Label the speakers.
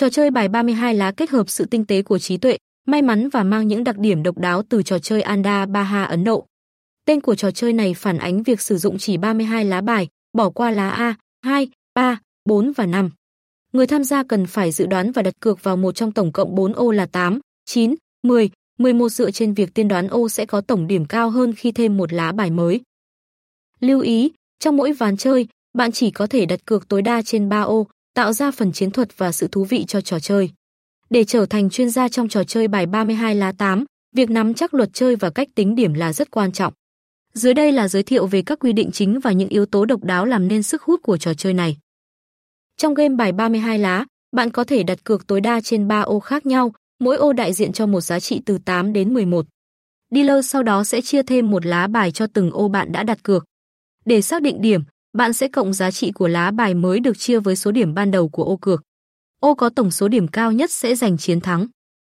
Speaker 1: Trò chơi bài 32 lá kết hợp sự tinh tế của trí tuệ, may mắn và mang những đặc điểm độc đáo từ trò chơi Anda Baha Ấn Độ. Tên của trò chơi này phản ánh việc sử dụng chỉ 32 lá bài, bỏ qua lá A, 2, 3, 4 và 5. Người tham gia cần phải dự đoán và đặt cược vào một trong tổng cộng 4 ô là 8, 9, 10, 11 dựa trên việc tiên đoán ô sẽ có tổng điểm cao hơn khi thêm một lá bài mới. Lưu ý, trong mỗi ván chơi, bạn chỉ có thể đặt cược tối đa trên 3 ô, tạo ra phần chiến thuật và sự thú vị cho trò chơi. Để trở thành chuyên gia trong trò chơi bài 32 lá 8, việc nắm chắc luật chơi và cách tính điểm là rất quan trọng. Dưới đây là giới thiệu về các quy định chính và những yếu tố độc đáo làm nên sức hút của trò chơi này. Trong game bài 32 lá, bạn có thể đặt cược tối đa trên 3 ô khác nhau, mỗi ô đại diện cho một giá trị từ 8 đến 11. Dealer sau đó sẽ chia thêm một lá bài cho từng ô bạn đã đặt cược. Để xác định điểm, bạn sẽ cộng giá trị của lá bài mới được chia với số điểm ban đầu của ô cược. Ô có tổng số điểm cao nhất sẽ giành chiến thắng.